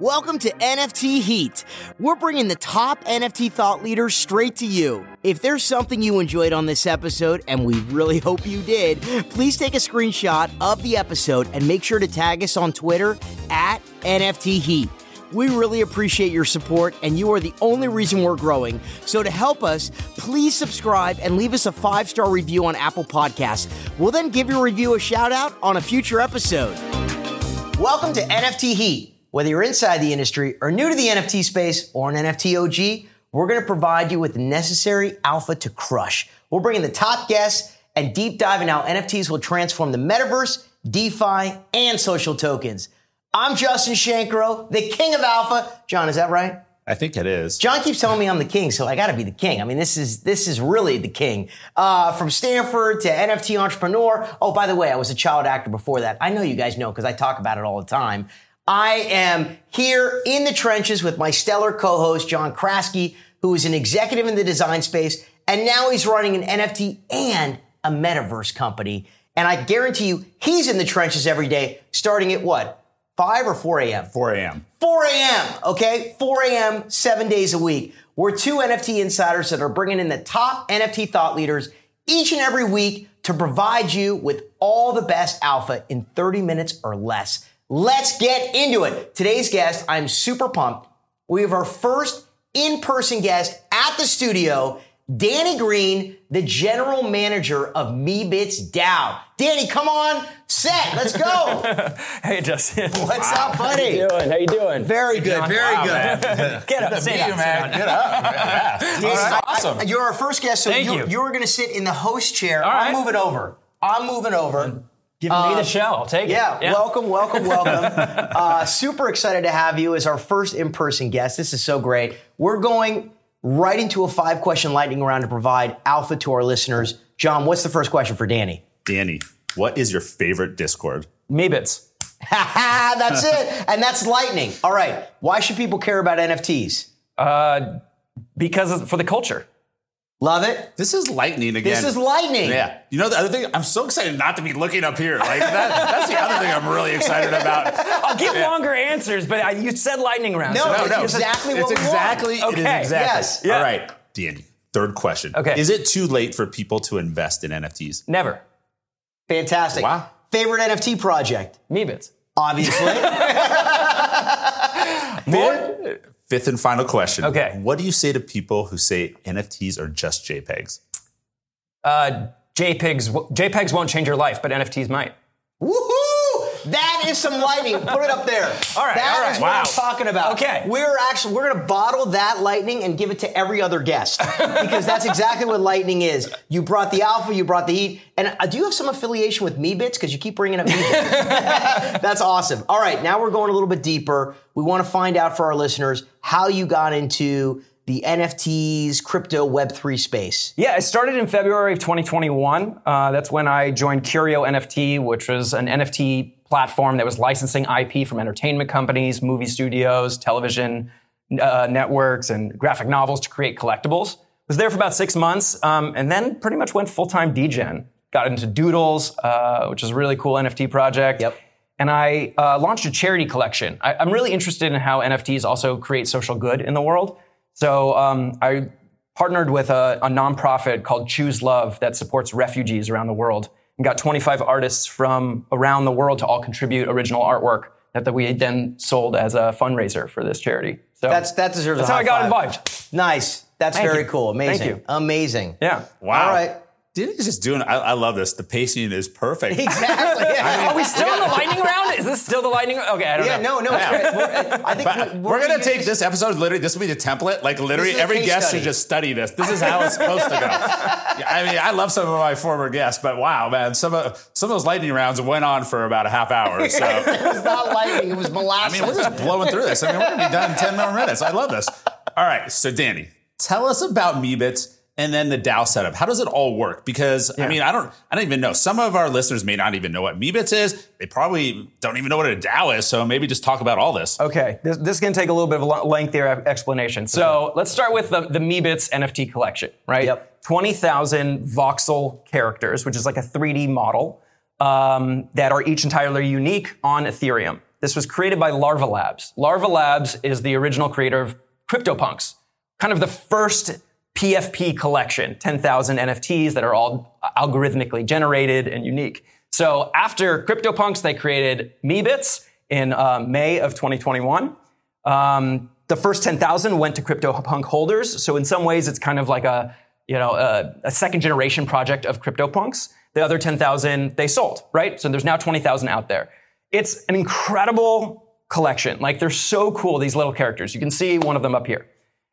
Welcome to NFT Heat. We're bringing the top NFT thought leaders straight to you. If there's something you enjoyed on this episode, and we really hope you did, please take a screenshot of the episode and make sure to tag us on Twitter at NFT Heat. We really appreciate your support, and you are the only reason we're growing. So, to help us, please subscribe and leave us a five star review on Apple Podcasts. We'll then give your review a shout out on a future episode. Welcome to NFT Heat. Whether you're inside the industry or new to the NFT space or an NFT OG, we're going to provide you with the necessary alpha to crush. We're bringing the top guests and deep dive into how NFTs will transform the metaverse, DeFi, and social tokens. I'm Justin Shankro, the king of alpha. John, is that right? I think it is. John keeps telling me I'm the king, so I got to be the king. I mean, this is this is really the king. Uh, from Stanford to NFT entrepreneur. Oh, by the way, I was a child actor before that. I know you guys know because I talk about it all the time. I am here in the trenches with my stellar co-host John Kraske, who is an executive in the design space, and now he's running an NFT and a metaverse company. And I guarantee you, he's in the trenches every day, starting at what? 5 or 4 a.m.? 4 a.m. 4 a.m., okay? 4 a.m., seven days a week. We're two NFT insiders that are bringing in the top NFT thought leaders each and every week to provide you with all the best alpha in 30 minutes or less. Let's get into it. Today's guest, I'm super pumped. We have our first in person guest at the studio, Danny Greene, the general manager of Meebits DAO. Danny, come on, set, let's go. hey, Justin. What's wow. up, buddy? How you doing? How you doing? Very good, John. very wow, good. Get up, sit you, man. Get up. Yeah. This right. is awesome. I, you're our first guest, so Thank you, you. you're going to sit in the host chair. All I'm right. moving over. I'm moving over. Mm. Giving me the show. I'll take Yeah, it. Yeah, welcome, welcome, welcome. uh, super excited to have you as our first in person guest. This is so great. We're going right into a five question lightning round to provide alpha to our listeners. John, what's the first question for Danny? Danny, what is your favorite Discord? Meebits. that's it. And that's lightning. All right. Why should people care about NFTs? Uh, because of, for the culture. Love it. This is lightning again. This is lightning. Yeah. You know the other thing? I'm so excited not to be looking up here. Like that, that's the other thing I'm really excited about. I'll give longer answers, but I, you said lightning round. No, so no, it's no. exactly it's what we want. exactly. It is Okay, exactly. yes, yeah. All right, Danny. Third question. Okay. Is it too late for people to invest in NFTs? Never. Fantastic. Wow. Favorite NFT project? Meebits. Obviously. More. Fifth and final question. Okay. What do you say to people who say NFTs are just JPEGs? Uh, JPEGs, JPEGs won't change your life, but NFTs might. Woohoo! That is some lightning. Put it up there. All right, That all is right. what I'm talking about. Okay. We're actually we're gonna bottle that lightning and give it to every other guest because that's exactly what lightning is. You brought the alpha, you brought the heat, and uh, do you have some affiliation with Meebits? Because you keep bringing up Meebits. that's awesome. All right, now we're going a little bit deeper. We want to find out for our listeners how you got into the NFTs, crypto, Web three space. Yeah, it started in February of 2021. Uh, that's when I joined Curio NFT, which was an NFT platform that was licensing IP from entertainment companies, movie studios, television uh, networks, and graphic novels to create collectibles. Was there for about six months, um, and then pretty much went full time DGen. Got into Doodles, uh, which is a really cool NFT project. Yep. And I uh, launched a charity collection. I, I'm really interested in how NFTs also create social good in the world. So um, I partnered with a, a nonprofit called Choose Love that supports refugees around the world and got 25 artists from around the world to all contribute original artwork that, that we then sold as a fundraiser for this charity. So That's that deserves. that's a how I got five. involved. Nice. That's Thank very you. cool. Amazing. Thank you. Amazing. Yeah. Wow. All right. Danny's just doing. I, I love this. The pacing is perfect. Exactly. Yeah. Are we still in the lightning round? Is this still the lightning? Okay, I don't Yeah, know. no, no. We're- I think But we're, we're, gonna take this- this episode. Literally, this will be the template. Like literally, This is a every guest study. should just study this. This is how it's supposed to go. Yeah, I mean, I love some of my former guests, but wow, man, some of some of those lightning rounds went on for about a half hour. So It was not lightning. It was molasses. I mean, we're just blowing through this. I mean, we're gonna be done in ten more minutes. I love this. All right, so Danny, tell us about Meebits and then the DAO setup. How does it all work? Because I mean, I don't, I don't even know. Some of our listeners may not even know what Meebits is. They probably don't even know what a DAO is. So maybe just talk about all this. Okay, this, this is going to take a little bit of a lengthier explanation. So let's start with the, the Meebits NFT collection, right? Yep. 20,000 voxel characters, which is like a 3D model um, that are each entirely unique on Ethereum. This was created by Larva Labs. Larva Labs is the original creator of CryptoPunks, kind of the first PFP collection, 10,000 NFTs that are all algorithmically generated and unique. So after CryptoPunks, they created Meebits in uh, May of 2021. Um, the first 10,000 went to CryptoPunk holders. So in some ways, it's kind of like a, you know, a, a second generation project of CryptoPunks. The other 10,000 they sold, right? So there's now 20,000 out there. It's an incredible collection. Like they're so cool, these little characters. You can see one of them up here.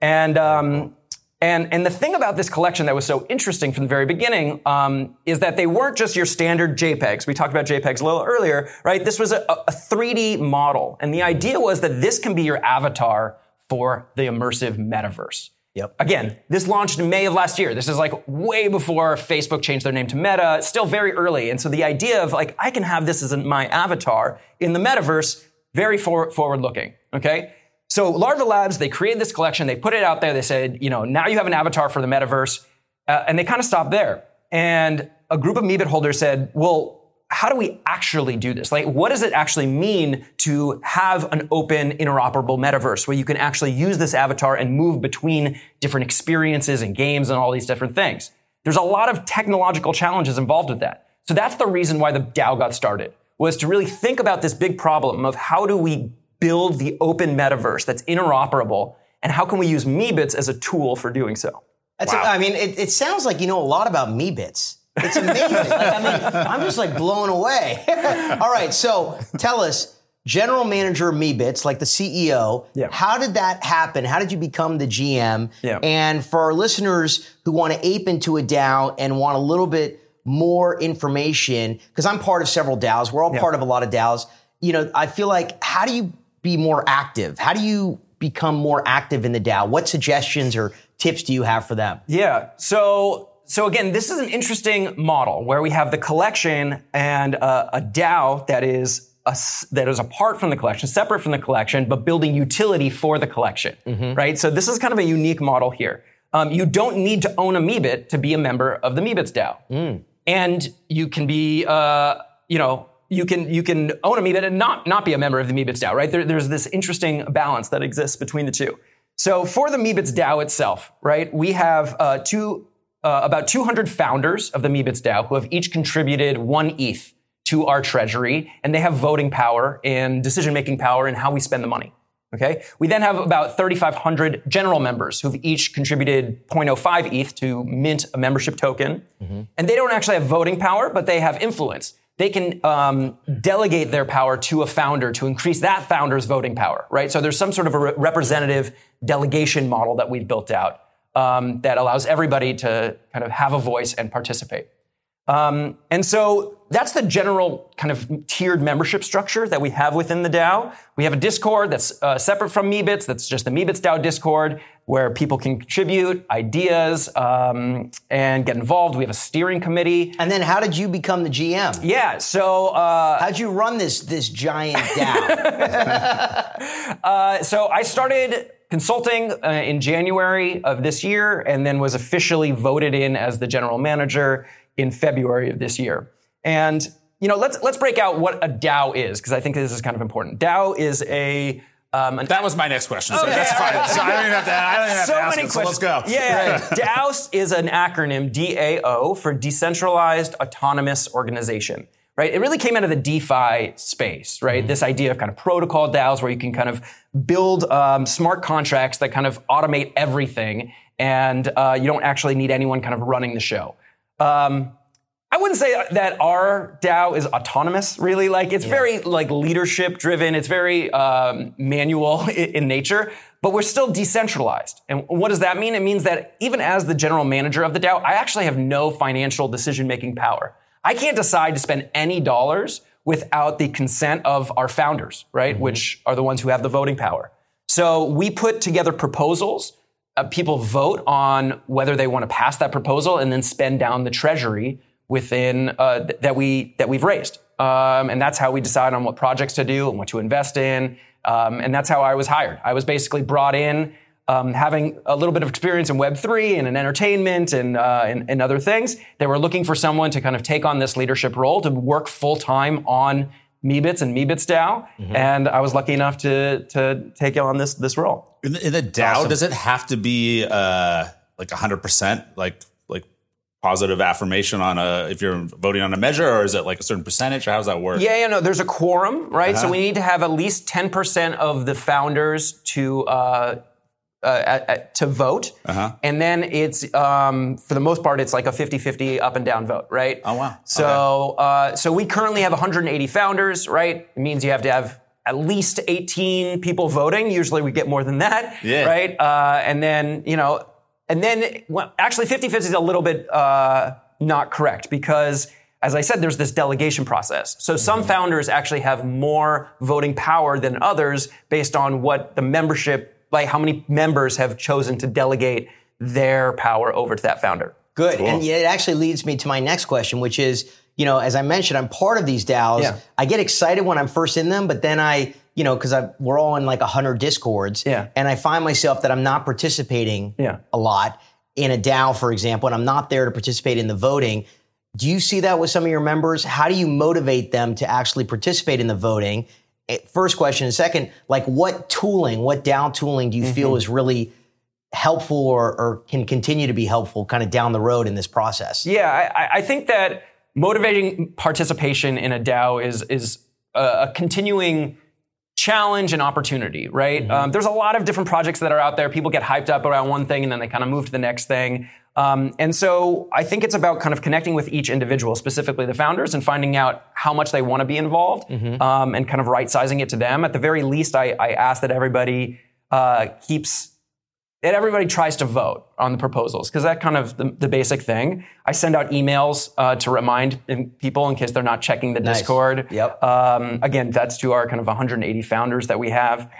And, um, and, and the thing about this collection that was so interesting from the very beginning um, is that they weren't just your standard JPEGs. We talked about JPEGs a little earlier, right? This was a, a 3D model. And the idea was that this can be your avatar for the immersive metaverse. Yep. Again, this launched in May of last year. This is like way before Facebook changed their name to Meta. It's still very early. And so the idea of like, I can have this as my avatar in the metaverse, very forward looking. Okay. So Larva Labs, they created this collection, they put it out there, they said, you know, now you have an avatar for the metaverse, uh, and they kind of stopped there. And a group of Meebit holders said, well, how do we actually do this? Like, what does it actually mean to have an open, interoperable metaverse where you can actually use this avatar and move between different experiences and games and all these different things? There's a lot of technological challenges involved with that. So that's the reason why the DAO got started, was to really think about this big problem of how do we build the open metaverse that's interoperable, and how can we use Meebits as a tool for doing so? That's wow. a, I mean, it, it, sounds like you know a lot about Meebits. It's amazing. like, I mean, I'm just like blown away. All right, so tell us, general manager of Meebits, like the CEO, yeah. how did that happen? How did you become the GM? Yeah. And for our listeners who want to ape into a DAO and want a little bit more information, because I'm part of several DAOs, we're all yeah. part of a lot of DAOs. You know, I feel like how do you be more active? How do you become more active in the DAO? What suggestions or tips do you have for them? Yeah. So so again, this is an interesting model where we have the collection and a, a DAO that is a, that is apart from the collection, separate from the collection, but building utility for the collection, mm-hmm. right? So this is kind of a unique model here. Um, you don't need to own a Meebit to be a member of the Meebits DAO, mm. and you can be, uh, you know, you can you can own a Meebit and not not be a member of the Meebits DAO, right? There, there's this interesting balance that exists between the two. So for the Meebits DAO itself, right, we have uh, two uh, about 200 founders of the Meebits DAO who have each contributed one ETH to our treasury, and they have voting power and decision making power in how we spend the money. Okay. We then have about 3,500 general members who've each contributed 0.05 ETH to mint a membership token. Mm-hmm. And they don't actually have voting power, but they have influence they can um, delegate their power to a founder to increase that founder's voting power, right? So there's some sort of a re- representative delegation model that we've built out um, that allows everybody to kind of have a voice and participate. Um, and so that's the general kind of tiered membership structure that we have within the DAO. We have a Discord that's uh, separate from Meebits. That's just the Meebits DAO Discord where people can contribute ideas um, and get involved. We have a steering committee. And then how did you become the GM? Yeah, so uh, how'd you run this this giant DAO? uh, so I started consulting uh, in January of this year, and then was officially voted in as the general manager in February of this year. And you know, let's let's break out what a DAO is because I think this is kind of important. DAO is a um, that was my next question, so okay. that's fine. So I don't even have to. I don't even have so to ask many it, questions. So let's go. Yeah, DAO is an acronym DAO for Decentralized Autonomous Organization. Right? It really came out of the DeFi space, right? Mm-hmm. This idea of kind of protocol DAOs where you can kind of build um, smart contracts that kind of automate everything, and uh, you don't actually need anyone kind of running the show. Um, I wouldn't say that our DAO is autonomous, really. Like it's yeah. very like leadership driven. It's very um, manual in nature, but we're still decentralized. And what does that mean? It means that even as the general manager of the DAO, I actually have no financial decision making power. I can't decide to spend any dollars without the consent of our founders, right? Mm-hmm. Which are the ones who have the voting power. So we put together proposals uh, people vote on whether they want to pass that proposal and then spend down the treasury within uh, th- that we that we've raised. Um, and that's how we decide on what projects to do and what to invest in. Um, and that's how I was hired. I was basically brought in, um, having a little bit of experience in Web three and in entertainment and, uh, and, and other things. They were looking for someone to kind of take on this leadership role to work full time on Meebits and Meebits DAO, and I was lucky enough to to take on this this role. In the, in the DAO, does it have to be uh, like hundred percent, like positive affirmation on a if you're voting on a measure, or is it like a certain percentage? Or how does that work? Yeah, yeah, no. There's a quorum, right? So Uh-huh. we need to have at least 10% of the founders to uh, uh, to vote, Uh-huh. and then it's um, for the most part it's like a 50-50 up and down vote, right? Oh, wow. So uh, so we currently have 180 founders, right? It means you have to have at least 18 people voting. Usually we get more than that, Yeah. right? Uh, and then you know, and then well, actually 50-50 is a little bit uh, not correct because as I said, there's this delegation process. So some founders actually have more voting power than others based on what the membership, like how many members have chosen to delegate their power over to that founder. Good. And it actually leads me to my next question, which is, you know, as I mentioned, I'm part of these DAOs. Yeah. I get excited when I'm first in them, but then I, you know, because we're all in like a hundred discords, Yeah. and I find myself that I'm not participating Yeah. a lot in a DAO, for example, and I'm not there to participate in the voting. Do you see that with some of your members? How do you motivate them to actually participate in the voting? Eh, First question. And second, like what tooling, what DAO tooling do you Mm-hmm. feel is really helpful or, or can continue to be helpful kind of down the road in this process? Yeah, I, I- I think that motivating participation in a DAO is is a, a continuing challenge and opportunity, right? Um, there's a lot of different projects that are out there. People get hyped up around one thing and then they kind of move to the next thing. Um, and so I think it's about kind of connecting with each individual, specifically the founders, and finding out how much they want to be involved um, and kind of right sizing it to them. At the very least, I, I ask that everybody uh, keeps that everybody tries to vote on the proposals because that kind of the, the basic thing. I send out emails uh, to remind in- people in case they're not checking the Nice. Discord. Yep. Um, again, that's to our kind of 180 founders that we have,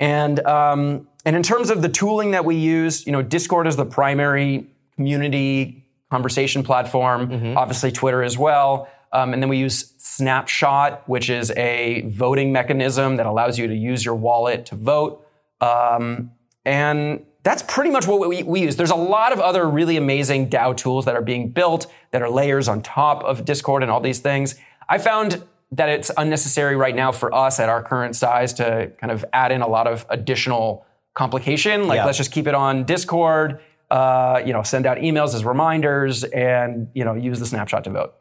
and um, and in terms of the tooling that we use, you know, Discord is the primary community conversation platform. Mm-hmm. Obviously, Twitter as well. Um, and then we use Snapshot, which is a voting mechanism that allows you to use your wallet to vote. Um, and that's pretty much what we, we use. There's a lot of other really amazing DAO tools that are being built that are layers on top of Discord and all these things. I found that it's unnecessary right now for us at our current size to kind of add in a lot of additional complication. Like, Yeah. let's just keep it on Discord. Uh, you know, send out emails as reminders, and you know, use the snapshot to vote.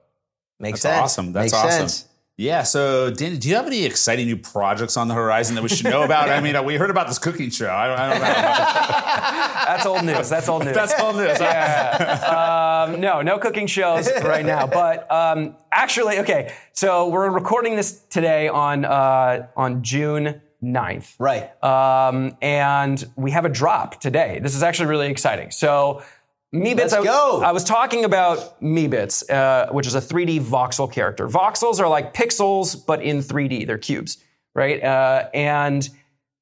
Makes That's sense. awesome. That's Makes awesome. sense. Yeah. So, Danny, do you have any exciting new projects on the horizon that we should know about? I mean, we heard about this cooking show. I don't, I don't know. That's old news. That's old news. That's all news. Um, no, no cooking shows right now. But um, actually, okay. So we're recording this today on uh, on June 9th. Right. Um, and we have a drop today. This is actually really exciting. So. Meebits, Let's I, go. I was talking about Meebits, uh, which is a 3D voxel character. Voxels are like pixels, but in 3D. They're cubes, right? Uh, and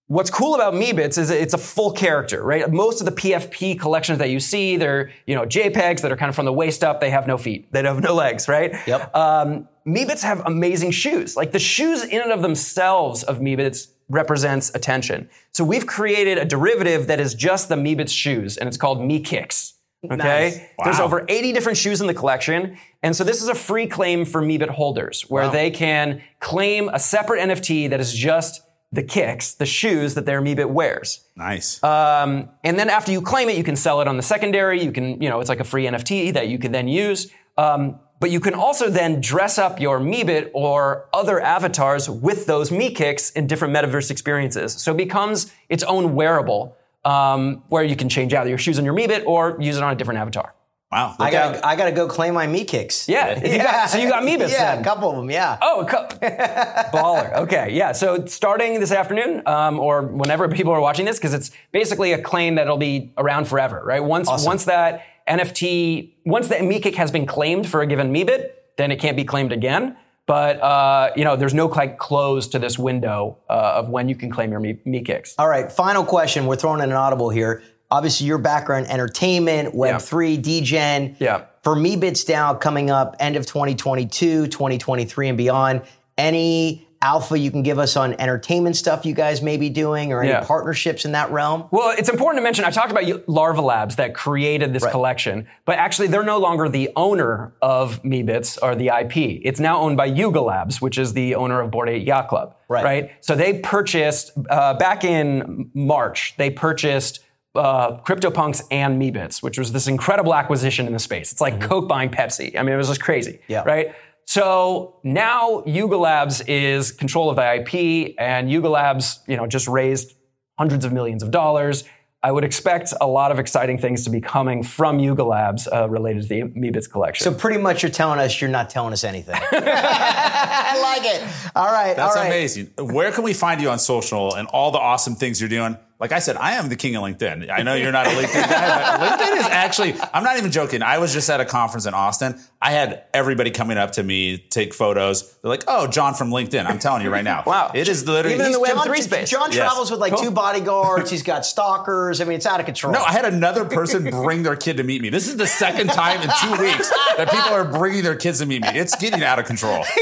what's cool about Meebits is it's a full character, right? Most of the PFP collections that you see, they're you know JPEGs that are kind of from the waist up. They have no feet. They don't have no legs, right? Yep. Um, Meebits have amazing shoes. Like the shoes in and of themselves of Meebits represents attention. So we've created a derivative that is just the Meebits shoes, and it's called MeKicks. Okay. Nice. There's over 80 different shoes in the collection. And so this is a free claim for Meebit holders where they can claim a separate NFT that is just the kicks, the shoes that their Meebit wears. nice. Um, and then after you claim it, you can sell it on the secondary. You can, you know, it's like a free NFT that you can then use. Um, but you can also then dress up your Meebit or other avatars with those MeKicks in different metaverse experiences. So it becomes its own wearable um, where you can change out your shoes on your Meebit or use it on a different avatar. wow. I gotta. I gotta go claim my MeKicks. Yeah. You got- so you got Meebits Yeah, then. a couple of them. Yeah. Oh, a cou- baller. Okay, yeah. So starting this afternoon, um, or whenever people are watching this, because it's basically a claim that'll be around forever, right? Once once that NFT, once the MeKick has been claimed for a given Meebit, then it can't be claimed again. But uh, you know, there's no like close to this window uh, of when you can claim your Me- MeKicks. All right. Final question. We're throwing in an audible here. Obviously, your background, entertainment, Web3, DGen. Yeah. For Meebits DAO coming up end of 2022, 2023 and beyond. Any alpha you can give us on entertainment stuff you guys may be doing or any Yeah. partnerships in that realm? Well, it's important to mention. I talked about Larva Labs that created this collection, but actually, they're no longer the owner of Meebits or the IP. It's now owned by Yuga Labs, which is the owner of Bored Ape Yacht Club. Right. So they purchased uh, back in March. They purchased. Uh, CryptoPunks and Meebits, which was this incredible acquisition in the space. It's like Coke buying Pepsi. I mean, it was just crazy. Yeah. Right. So now Yuga Labs is control of the IP, and Yuga Labs, you know, just raised hundreds of millions of dollars. I would expect a lot of exciting things to be coming from Yuga Labs uh, related to the Meebits collection. So pretty much you're telling us you're not telling us anything. I like it. All right. That's all right. amazing. Where can we find you on social and all the awesome things you're doing? Like I said, I am the king of LinkedIn. I know you're not a LinkedIn guy, but LinkedIn is actually, I'm not even joking. I was just at a conference in Austin. I had everybody coming up to me, take photos. They're like, oh, John from LinkedIn. I'm telling you right now. Wow. It is literally. Even in the he's- Web John, 3 space. John Yes. travels with like Cool. two bodyguards. He's got stalkers. I mean, it's out of control. No, I had another person bring their kid to meet me. This is the second time in two weeks that people are bringing their kids to meet me. It's getting out of control.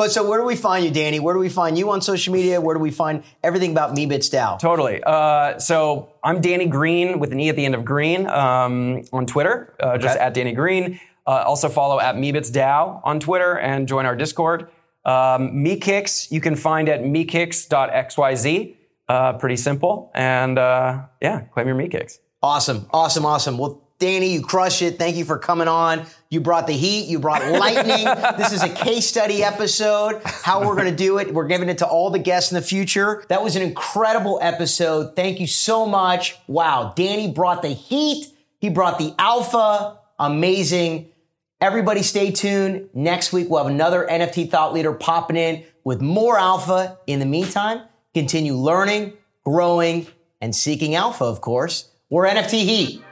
But so where do we find you, Danny? Where do we find you on social media? Where do we find everything about Meebits DAO? Totally. Uh, so I'm Danny Greene with an E at the end of Green um, on Twitter, uh, just Okay. at Danny Greene. Uh, also follow at Meebits DAO on Twitter and join our Discord. Um, MeKicks you can find at mekicks.xyz. Uh, pretty simple. And uh, yeah, claim your MeKicks. Awesome, awesome, awesome. Well, Danny, you crush it. Thank you for coming on. You brought the heat. You brought lightning. this is a case study episode. How we're going to do it. We're giving it to all the guests in the future. That was an incredible episode. Thank you so much. Wow, Danny brought the heat. He brought the alpha. Amazing. Everybody stay tuned. Next week, we'll have another NFT thought leader popping in with more alpha. In the meantime, continue learning, growing, and seeking alpha, of course. We're NFT Heat.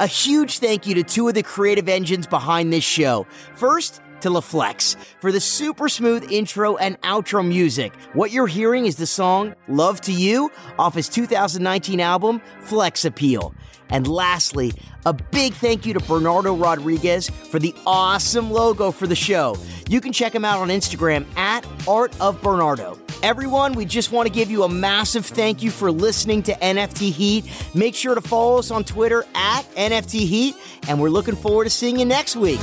A huge thank you to two of the creative engines behind this show. First, to LaFlex for the super smooth intro and outro music. What you're hearing is the song Love to You off his 2019 album Flex Appeal. And lastly, a big thank you to Bernardo Rodriguez for the awesome logo for the show. You can check him out on Instagram at Art of Bernardo. Everyone, we just want to give you a massive thank you for listening to NFT Heat. Make sure to follow us on Twitter at NFT Heat, and we're looking forward to seeing you next week.